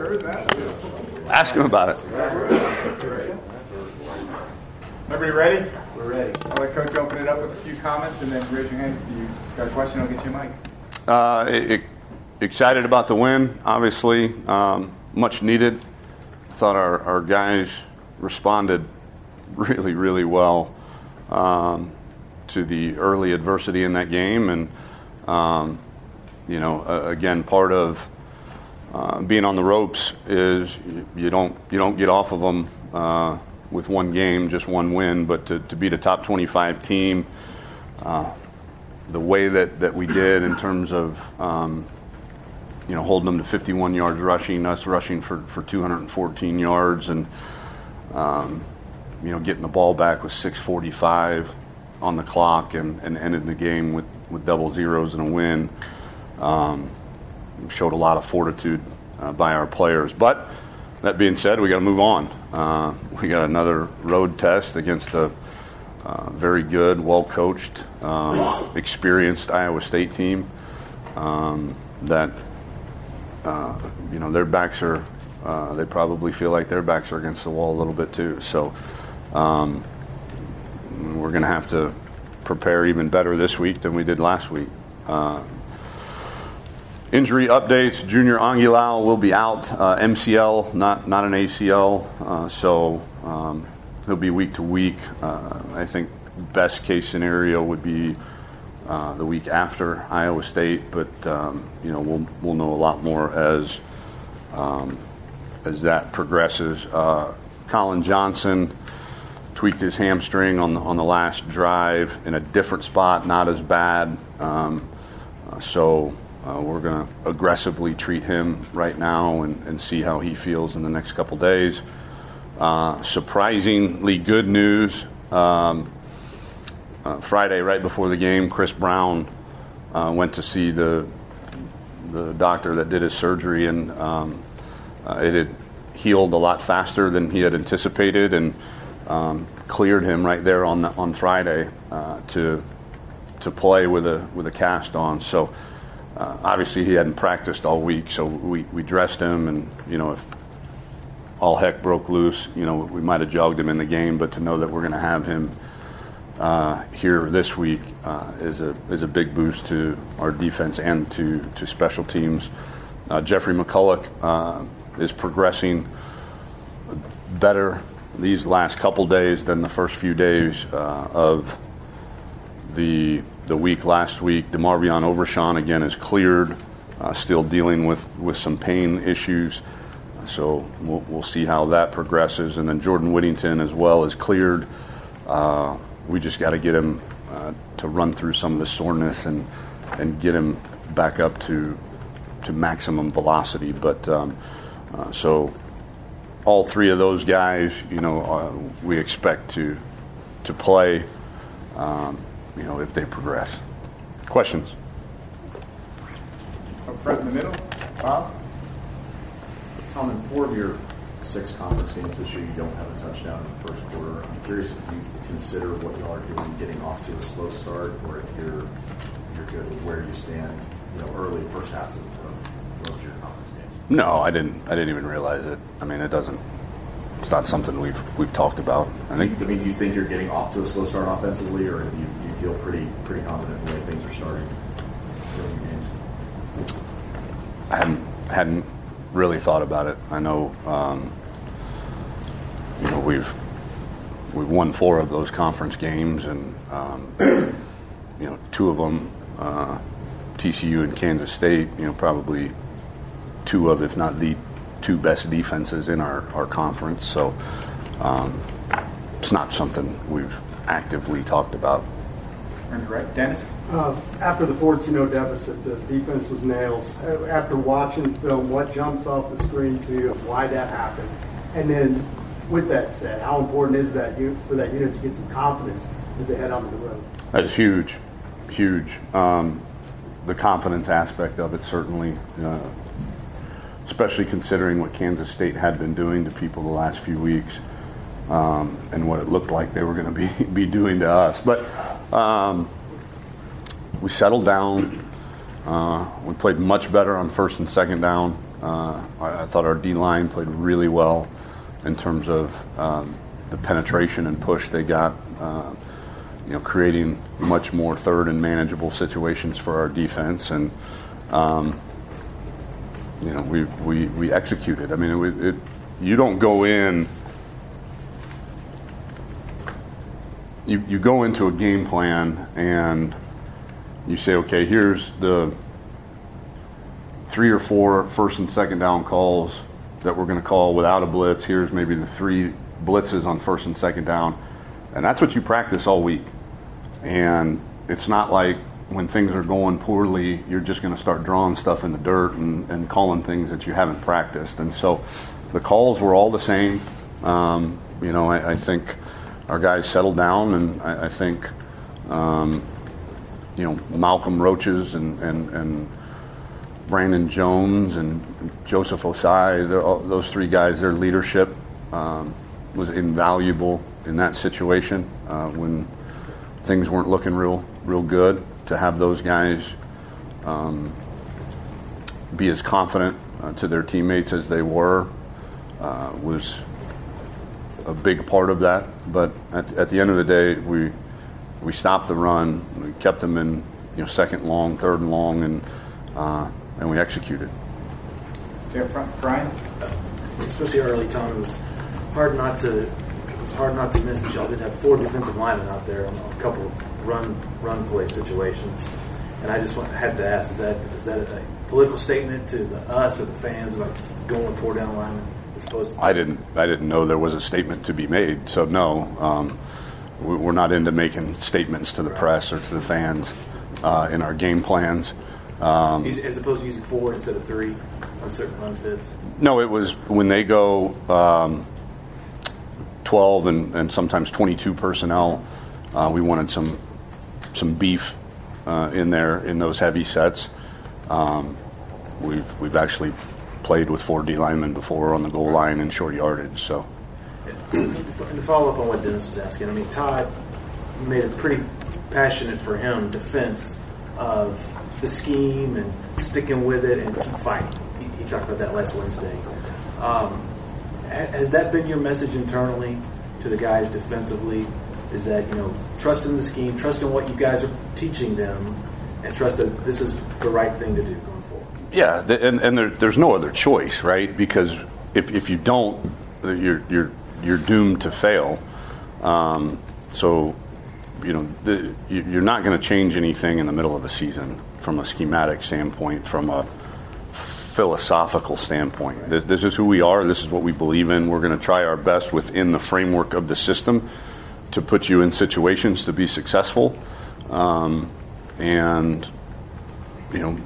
heard that. Ask him about it. Everybody ready? We're ready. I'll let Coach open it up with a few comments and then raise your hand if you got a question. I'll get you a mic. Uh, e- excited about the win, obviously. Um, much needed. Thought our, our guys responded really, really well um, to the early adversity in that game. And, um, you know, uh, again, part of uh, being on the ropes is you, don't you don't get off of them uh, with one game, just one win. But to, to beat a top 25 team, uh, the way that, that we did in terms of um, you know holding them to 51 yards rushing, us rushing for, for 214 yards, and um, you know getting the ball back with 6:45 on the clock, and, and ending the game with, with double zeros and a win. Um, showed a lot of fortitude uh, by our players. But that being said, we got to move on. Uh, we got another road test against a uh, very good, well coached, um, experienced Iowa State team um, that uh, you know their backs are. Uh, they probably feel like their backs are against the wall a little bit too. So um, we're going to have to prepare even better this week than we did last week. Injury updates: Junior Angilau will be out. Uh, MCL, not not an ACL, uh, so um, he'll be week to week. Uh, I think best case scenario would be uh, the week after Iowa State, but um, you know we'll we'll know a lot more as um, as that progresses. Uh, Collin Johnson tweaked his hamstring on the, on the last drive in a different spot, not as bad. Um, uh, so uh, we're going to aggressively treat him right now and, and see how he feels in the next couple days. Uh, surprisingly good news. Um, uh, Friday, right before the game, Chris Brown uh, went to see the the doctor that did his surgery, and um, uh, it had healed a lot faster than he had anticipated, and um, cleared him right there on the, on Friday uh, to to play with a with a cast on. So uh, obviously he hadn't practiced all week, so we, we dressed him, and you know if all heck broke loose, you know we might have jogged him in the game, but to know that we're going to have him uh, here this week uh, is a is a big boost to our defense and to to special teams. Uh, Jeffrey McCulloch uh, is progressing better these last couple days than the first few days uh, of the the week last week. DeMarvion Overshown again is cleared, uh, still dealing with, with some pain issues. So we'll, we'll see how that progresses. And then Jordan Whittington as well is cleared. Uh, we just got to get him uh, to run through some of the soreness and and get him back up to to maximum velocity. But um, uh, so all three of those guys, you know, uh, we expect to to play. Um, you know, if they progress. Questions? Up front in the middle, Bob. Tom, in four of your six conference games this year, you don't have a touchdown in the first quarter. I'm curious if you consider what you are doing getting off to a slow start, or if you're you're good with where you stand, you know, early first halves of of most of your conference games. No, I didn't. I didn't even realize it. I mean, it doesn't. It's not something we've we've talked about. I think I mean, do you think you're getting off to a slow start offensively, or do you, you feel pretty pretty confident the way things are starting? I hadn't hadn't really thought about it. I know, um, you know, we've we've won four of those conference games, and um, you know, two of them, uh, TCU and Kansas State. You know, probably two of, if not the two best defenses in our, our conference. So um, it's not something we've actively talked about. On your right, Dennis. Uh, After the 14-0 deficit, the defense was nails. Uh, After watching film, what jumps off the screen to you, why that happened? And then, with that said, how important is that you- for that unit to get some confidence as they head out on the road? That is huge, huge. Um, the confidence aspect of it certainly, uh, especially considering what Kansas State had been doing to people the last few weeks, um, and what it looked like they were going to be be doing to us. But um, we settled down. Uh, we played much better on first and second down. Uh, I, I thought our D line played really well in terms of um, the penetration and push they got. Uh, you know, creating much more third and manageable situations for our defense, and um, you know, we we we executed. I mean, it, it you don't go in. You, you go into a game plan and you say, okay, here's the three or four first and second down calls that we're going to call without a blitz. Here's maybe the three blitzes on first and second down. And that's what you practice all week. And it's not like when things are going poorly, you're just going to start drawing stuff in the dirt and, and calling things that you haven't practiced. And so the calls were all the same. Um, you know, I, I, think our guys settled down, and I, I think, um, you know, Malcolm Roaches and, and, and Brandon Jones and Joseph Ossai, those three guys, their leadership um, was invaluable in that situation uh, when things weren't looking real, real good. To have those guys um, be as confident uh, to their teammates as they were uh, was a big part of that. But at, at, the end of the day, we we stopped the run. We kept them in you know second long, third and long, and uh, and we executed. Stay front, Brian. Especially early, Tom, it was hard not to it was hard not to miss that y'all did have four defensive linemen out there on a couple of run run play situations. And I just want, had to ask: Is that is that a political statement to the, us or the fans about just going four down linemen as opposed to? I didn't I didn't know there was a statement to be made. So no, um, we're not into making statements to the press or to the fans uh, in our game plans. Um, as opposed to using four instead of three on certain run fits? No, it was when they go um, 12 and, and, sometimes 22 personnel, uh, we wanted some some beef uh, in there in those heavy sets. Um, we've, we've actually played with four D linemen before on the goal line and short yardage. So, and to follow up on what Dennis was asking, I mean, Todd made it pretty passionate for him defense of the scheme and sticking with it and keep fighting. He, he talked about that last Wednesday. Um, has that been your message internally to the guys defensively? Is that you know trust in the scheme, trust in what you guys are teaching them, and trust that this is the right thing to do? Yeah, and, and there, there's no other choice, right? Because if, if you don't, you're you're you're doomed to fail. Um, so you know the, you're not going to change anything in the middle of a season from a schematic standpoint, from a philosophical standpoint. This, this, is who we are. This is what we believe in. We're going to try our best within the framework of the system to put you in situations to be successful. Um, and, you know,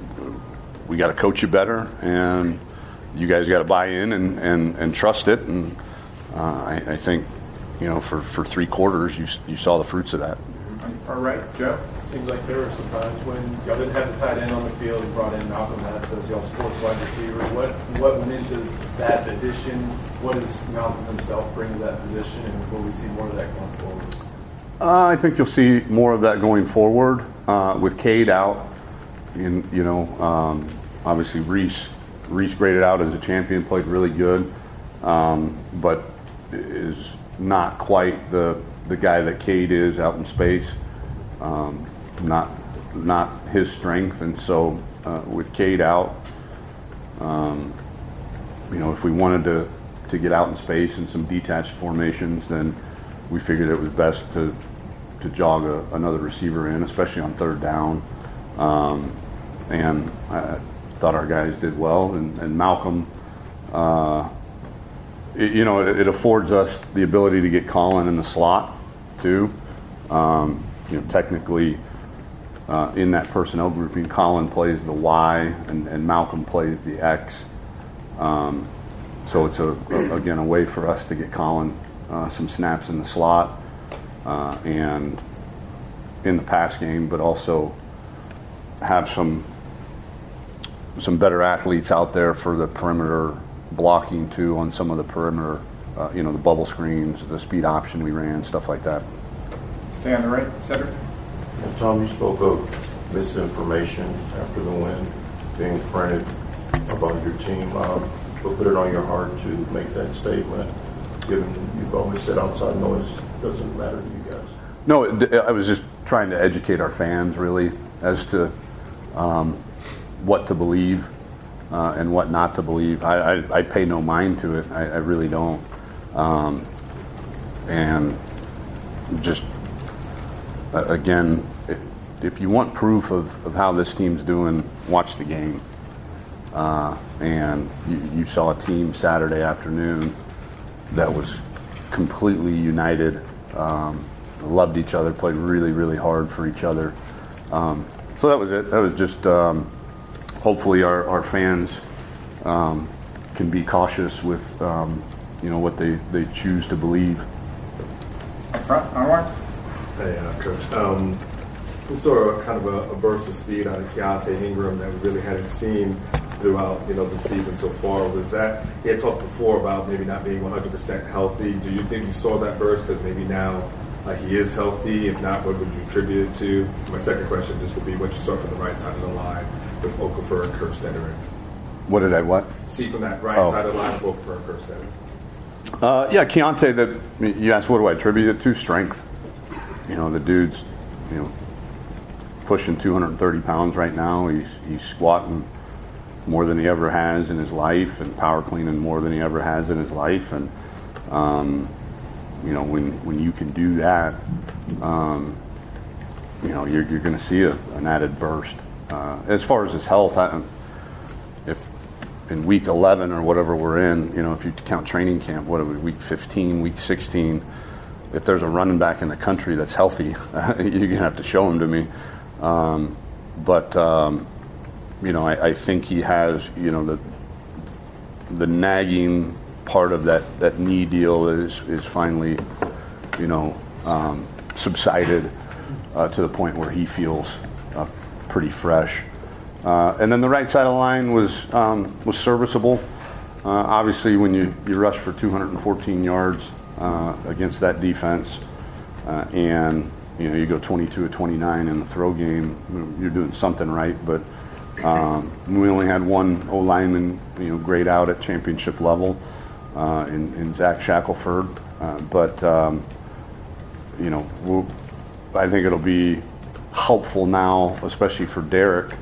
we got to coach you better, and you guys got to buy in and, and, and trust it. And uh, I, I think, you know, for, for three quarters, you, you saw the fruits of that. All right, Joe seems like there were some times when y'all didn't have the tight end on the field. You brought in Malcolm Epps as y'all's fourth wide receiver. What what went into that addition? What does Malcolm himself bring to that position, and will we see more of that going forward? Uh, I think you'll see more of that going forward uh, with Cade out. In, you know, um, obviously Reese Reese graded out as a champion, played really good, um, but is not quite the the guy that Cade is out in space. Um, not not his strength, and so uh, with Cade out, um, you know, if we wanted to to get out in space in some detached formations, then we figured it was best to to jog a, another receiver in, especially on third down. Um, and I thought our guys did well, and, and Malcolm. Uh, you know, it, it, affords us the ability to get Collin in the slot too. Um, you know, technically, uh, in that personnel grouping. Collin plays the Y, and, and Malcolm plays the X. Um, so it's a, a, again a way for us to get Collin uh, some snaps in the slot uh, and in the pass game, but also have some some better athletes out there for the perimeter blocking too on some of the perimeter, uh, you know, the bubble screens, the speed option we ran, stuff like that. Stay on the right, Cedric. Tom, you spoke of misinformation after the win being printed about your team. Um, What put it on your heart to make that statement, given you've always said outside noise doesn't matter to you guys? No, I was just trying to educate our fans really as to um, what to believe uh, and what not to believe. I, I, I pay no mind to it. I, I really don't. Um, and just uh, again, if, if you want proof of, of how this team's doing, watch the game. Uh, and you, you saw a team Saturday afternoon that was completely united, um, loved each other, played really, really hard for each other. Um, so that was it. That was just um, hopefully our, our fans um, can be cautious with um, you know what they, they choose to believe. Up front, Anwar? Hey, uh, Coach. Um, we saw a kind of a, a burst of speed out of Keaontay Ingram that we really hadn't seen throughout, you know, the season so far. Was that he had talked before about maybe not being 100% healthy? Do you think you saw that burst because maybe now uh, he is healthy? If not, what would you attribute it to? My second question just would be what you saw from the right side of the line with Okafor and Kerstetter. What did I what? See from that right Oh. side of the line Okafor and Kerstetter. Uh, yeah, Keaontay. That you asked, what do I attribute it to? Strength. You know, the dude's you know pushing 230 pounds right now. He's he's squatting more than he ever has in his life, and power cleaning more than he ever has in his life. And um, you know, when when you can do that, um, you know, you're you're going to see a, an added burst. Uh, as far as his health, I, if in week 11 or whatever we're in, you know, if you count training camp, what are we, week 15, week 16, if there's a running back in the country that's healthy, you're going to have to show him to me. Um, but, um, you know, I, I think he has, you know, the, the nagging part of that, that knee deal is, is finally, you know, um, subsided uh, to the point where he feels pretty fresh. Uh, and then the right side of the line was um, was serviceable. Uh, obviously, when you, you rush for 214 yards uh, against that defense, uh, and you know you go 22 to 29 in the throw game, you're doing something right. But um, we only had one O lineman, you know, grade out at championship level uh, in, in Zach Shackelford. Uh, but um, you know, we'll, I think it'll be helpful now, especially for Derek,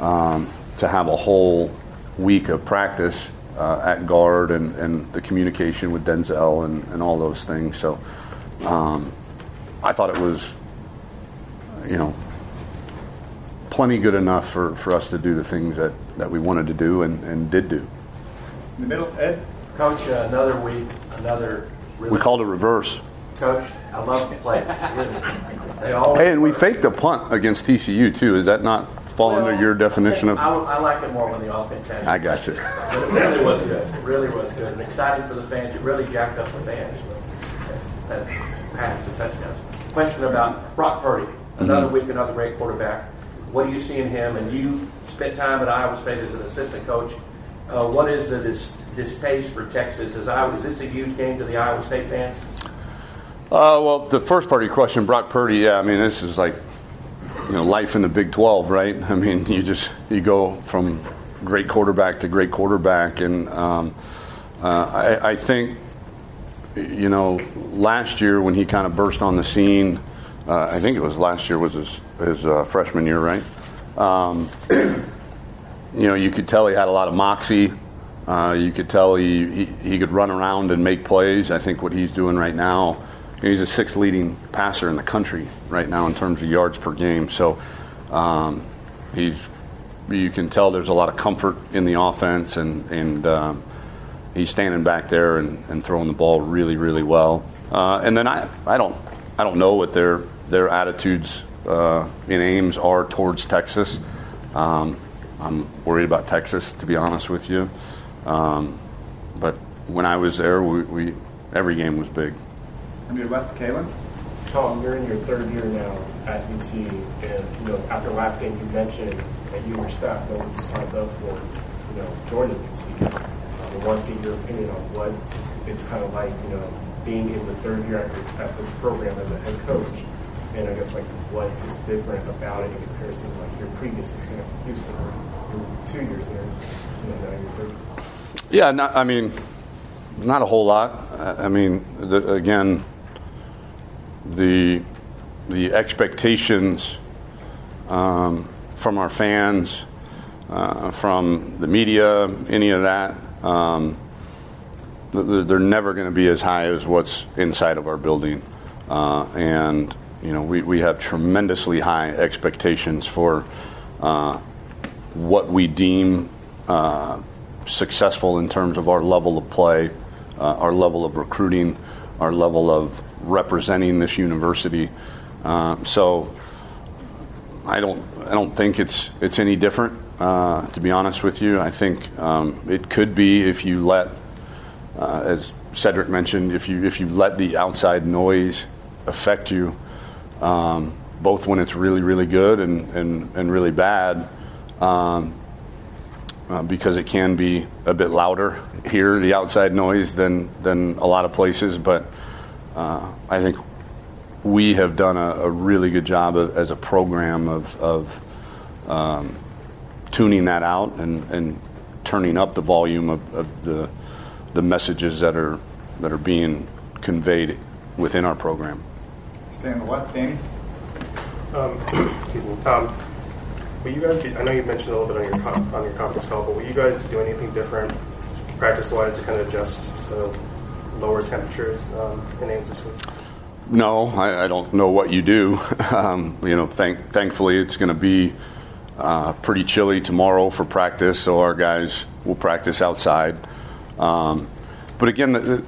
um, to have a whole week of practice uh, at guard and, and the communication with Denzel and, and all those things. So um, I thought it was, you know, plenty good enough for, for us to do the things that, that we wanted to do and, and did do. In the middle, Ed? Coach, uh, another week, another really. We called it reverse. Coach, I love the players. Really. They. Hey, and we faked a punt against TCU too. Is that not fall under your definition of? I, I like it more when the offense has. I got you. But it really was good. It really was good and exciting for the fans. It really jacked up the fans. That pass, the touchdowns. Question about Brock Purdy. Another Mm-hmm. week, another great quarterback. What do you see in him? And you spent time at Iowa State as an assistant coach. Uh, what is the dis- distaste for Texas? Is, Iowa, is this a huge game to the Iowa State fans? Uh, well, the first part of your question, Brock Purdy. Yeah, I mean, this is like you know life in the Big 12, right? I mean, you just you go from great quarterback to great quarterback, and um, uh, I, I think you know last year when he kind of burst on the scene, uh, I think it was last year was his his uh, freshman year, right? Um, you know, you could tell he had a lot of moxie. Uh, you could tell he, he, he could run around and make plays. I think what he's doing right now, he's the sixth leading passer in the country right now in terms of yards per game. So um, he's you can tell there's a lot of comfort in the offense, and and um, he's standing back there and, and throwing the ball really really well. Uh, and then I I don't I don't know what their their attitudes uh, in Ames are towards Texas. Um, I'm worried about Texas, to be honest with you. Um, but when I was there, we, we every game was big. And to the left, Kalen? Tom, you're in your third year now at UT, and you know after last game you mentioned that you and your staff know what you signed up for, you know, joining UT. Um, I want to get your opinion on what it's, it's kind of like, you know, being in the third year at, at this program as a head coach, and I guess like what is different about it in comparison to like your previous experience at Houston, where you were two years there. you know, now you're third? Yeah, not, I mean, not a whole lot. I I mean, the, again, the the expectations um, from our fans, uh, from the media, any of that, um, th- th- they're never going to be as high as what's inside of our building. Uh, and you know, we, we have tremendously high expectations for uh, what we deem uh, successful in terms of our level of play, uh, our level of recruiting, our level of representing this university. Uh, so I don't I don't think it's it's any different. Uh, to be honest with you, I think um, it could be if you let, uh, as Cedric mentioned, if you if you let the outside noise affect you, um, both when it's really really good and and, and really bad. Um, uh, because it can be a bit louder here, the outside noise, than than a lot of places. But uh, I think we have done a, a really good job of, as a program of, of um, tuning that out and, and turning up the volume of, of the the messages that are that are being conveyed within our program. Stay on the left, Danny. Um, excuse me. Um, will you guys? Be, I know you mentioned a little bit on your on your conference call, but will you guys do anything different, practice-wise, to kind of adjust to lower temperatures um, in week? No, I, I don't know what you do. Um, you know, thank, thankfully it's going to be uh, pretty chilly tomorrow for practice, so our guys will practice outside. Um, but again, the, the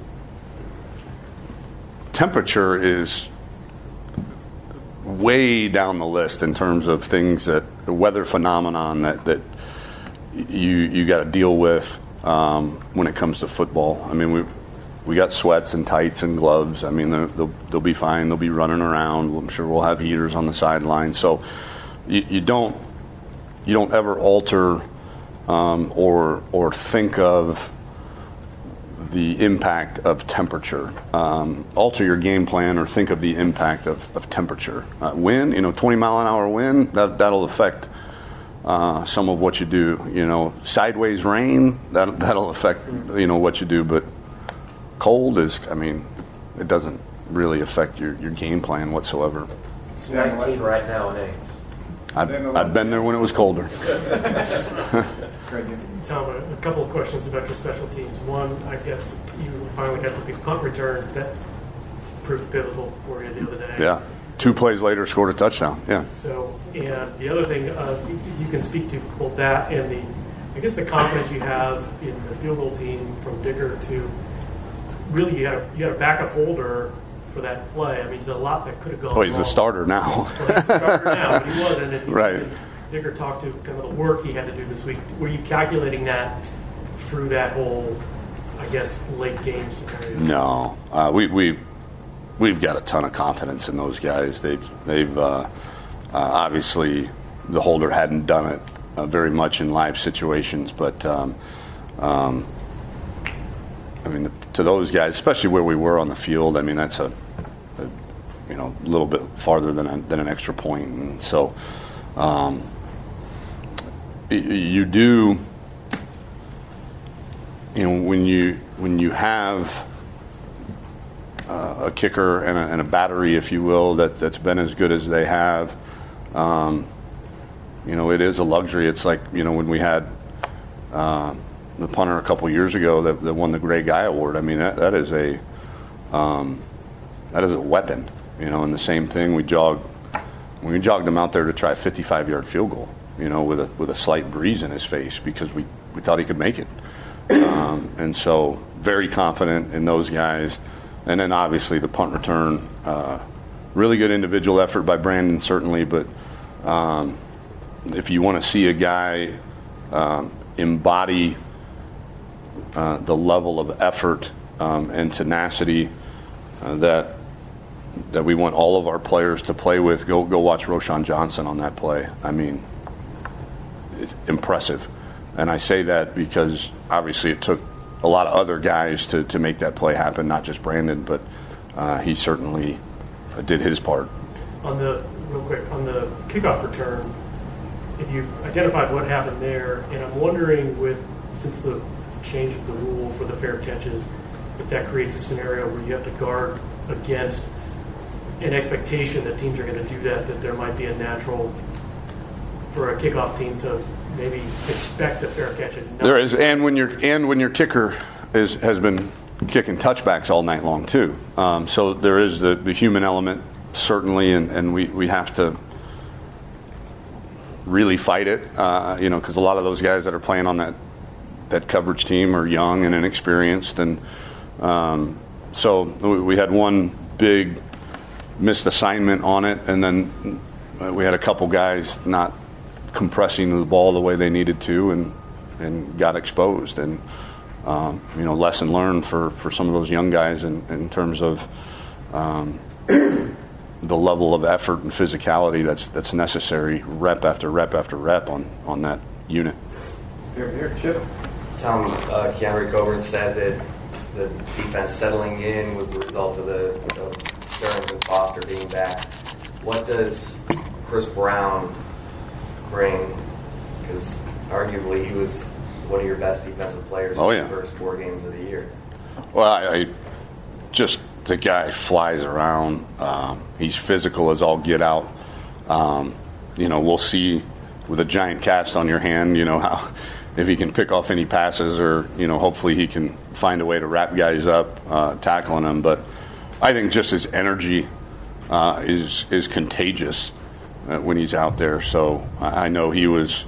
temperature is way down the list in terms of things that the weather phenomenon that that you you got to deal with um, when it comes to football. I mean, we we got sweats and tights and gloves. I mean, they'll, they'll, be fine. They'll be running around. I'm sure we'll have heaters on the sideline. So you, you don't you don't ever alter um, or or think of the impact of temperature. Um, alter your game plan or think of the impact of, of temperature. Uh, wind, you know, 20 mile an hour wind, that, that'll affect uh, some of what you do. You know, sideways rain, that, that'll affect, you know, what you do. But cold is, I mean, it doesn't really affect your, your game plan whatsoever. It's 19 right now in Ames. I've, I've been there when it was colder. Craig, you- Tom, a, a couple of questions about your special teams. One, I guess you finally got the big punt return that proved pivotal for you the other day. Yeah. Two plays later, scored a touchdown. Yeah. So, and the other thing, uh, you, you can speak to both that and the, I guess the confidence you have in the field goal team from Dicker to really you got a, you got a backup holder for that play. I mean, there's a lot that could have gone. Oh, he's the wrong. starter now. Well, he's the starter now, but he wasn't. And Right. Dicker talked to kind of the work he had to do this week. Were you calculating that through that whole, I guess, late game scenario? No, uh, we we we've got a ton of confidence in those guys. They've they've uh, uh, obviously the holder hadn't done it uh, very much in live situations, but um, um, I mean to those guys, especially where we were on the field. I mean that's a, a you know a little bit farther than a, than an extra point. and so. Um, you do you know when you when you have uh, a kicker and a, and a battery, if you will, that that's been as good as they have. Um, you know, it is a luxury. It's like you know when we had uh, the punter a couple years ago that, that won the Ray Guy Award. I mean, that that is a um, that is a weapon. You know, and the same thing we jogged we jogged him out there to try a 55 yard field goal. You know, with a with a slight breeze in his face because we we thought he could make it. Um, and so, very confident in those guys. And then obviously the punt return, uh, really good individual effort by Brandon, certainly. But um, if you want to see a guy um, embody uh, the level of effort um, and tenacity uh, that that we want all of our players to play with, go go watch Roschon Johnson on that play. I mean, it's impressive. And I say that because obviously it took a lot of other guys to, to make that play happen, not just Brandon, but uh, he certainly did his part. On the real quick on the kickoff return, if you identified what happened there, and I'm wondering with since the change the rule for the fair catches, if that creates a scenario where you have to guard against an expectation that teams are going to do that, that there might be a natural for a kickoff team to maybe expect a fair catch. And There is, and when your and when your kicker is has been kicking touchbacks all night long too. Um, so there is the, the human element certainly, and, and we, we have to really fight it. Uh, you know, because a lot of those guys that are playing on that that coverage team are young and inexperienced, and um, so we, had one big missed assignment on it, and then we had a couple guys not compressing the ball the way they needed to, and and got exposed. And um, you know, lesson learned for, for some of those young guys in, in terms of um, the level of effort and physicality that's that's necessary, rep after rep after rep on on that unit. Here, here, Chip. Tom uh, Keondre Coburn said that the defense settling in was the result of the of Sterns and Foster being back. What does Chris Brown bring? Because arguably he was one of your best defensive players Oh, in yeah. the first four games of the year. Well, I, I just the guy flies around. Um, he's physical as all get out. Um, you know, we'll see with a giant cast on your hand. You know how if he can pick off any passes, or you know, hopefully he can find a way to wrap guys up, uh, tackling them. But I think just his energy uh, is is contagious uh, when he's out there. So I, know he was.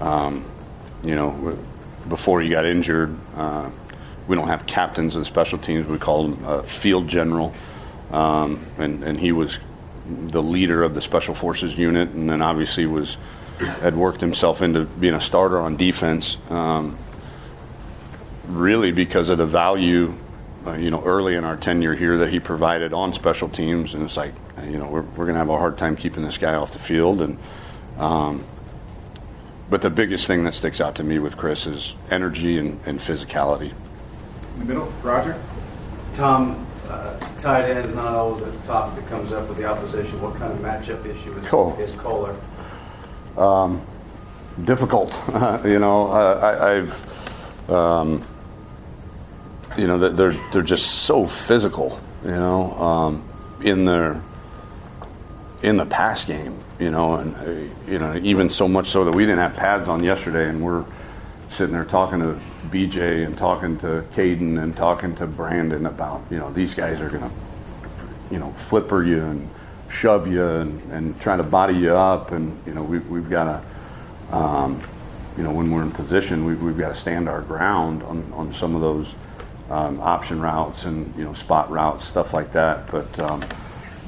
Um, you know, before he got injured, uh, we don't have captains the special teams. We call him uh, field general, um, and and he was the leader of the special forces unit, and then obviously was had worked himself into being a starter on defense. Um, really, because of the value, uh, you know, early in our tenure here that he provided on special teams, and it's like, you know, we're we're going to have a hard time keeping this guy off the field, and. Um, but the biggest thing that sticks out to me with Chris is energy and, and physicality. In the middle, Roger. Tom, uh, tight end is not always a topic that comes up with the opposition. What kind of matchup issue is, Cool. is Kolar? Um, difficult, you know. I, I've, um, you know, they're they're just so physical, you know, um, in their in the pass game, you know, and uh, you know even so much so that we didn't have pads on yesterday, and we're sitting there talking to BJ and talking to Caden and talking to Brandon about you know these guys are gonna you know flipper you and shove you and, and try to body you up, and you know we, we've got to um, you know when we're in position we, we've got to stand our ground on, on some of those um, option routes and you know spot routes stuff like that, but. Um,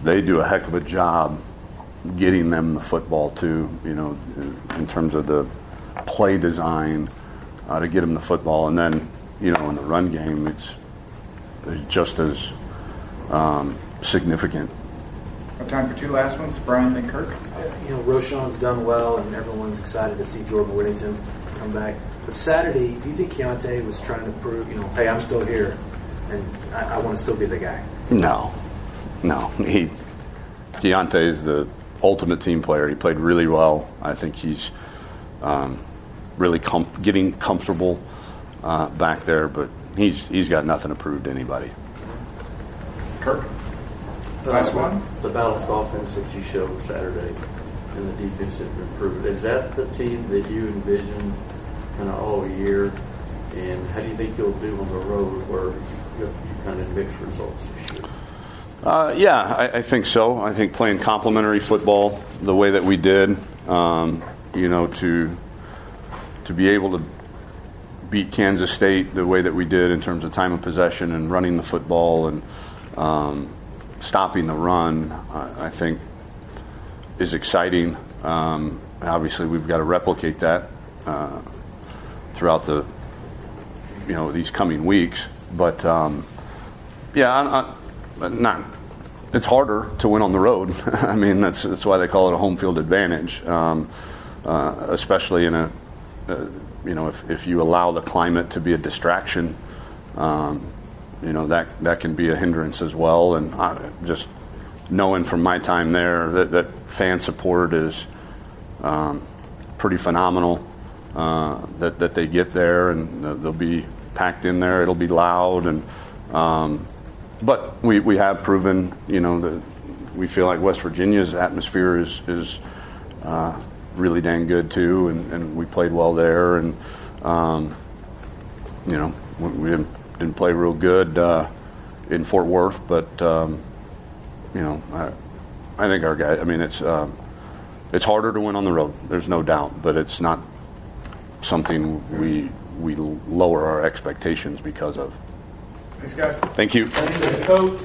they do a heck of a job getting them the football too. You know, in terms of the play design uh, to get them the football, and then you know in the run game, it's, it's just as um, significant. Have time for two last ones, Brian then Kirk. You know, Roschon's done well, and everyone's excited to see Jordan Whittington come back. But Saturday, do you think Keaontay was trying to prove, you know, hey, I'm still here, and I, I want to still be the guy? No, no. He Keaontay is the ultimate team player. He played really well. I think he's um, really com- getting comfortable uh, back there, but he's he's got nothing to prove to anybody. Kirk. Last one. The balanced offense that you showed Saturday and the defensive improvement, is that the team that you envisioned kind of all year? And how do you think you'll do on the road where you, you kind of mixed results this year? Uh, yeah, I, I think so. I think playing complementary football the way that we did, um, you know, to to be able to beat Kansas State the way that we did in terms of time of possession and running the football and um, stopping the run, I, I think is exciting. Um, obviously, we've got to replicate that uh, throughout the you know these coming weeks. But um, yeah, I, I, not. It's harder to win on the road. I mean, that's that's why they call it a home field advantage, um, uh, especially in a uh, you know if, if you allow the climate to be a distraction. Um, you know that that can be a hindrance as well, and I, just knowing from my time there that, that fan support is um, pretty phenomenal. uh, that that they get there, and they'll be packed in there. It'll be loud, and um, but we we have proven, you know, that we feel like West Virginia's atmosphere is is uh, really dang good too, and, and we played well there, and um, you know, we, we didn't didn't play real good uh, in Fort Worth, but um, you know, I, I think our guys. I mean, it's um, it's harder to win on the road. There's no doubt, but it's not something we we lower our expectations because of. Thanks, guys. Thank you. Thanks, coach.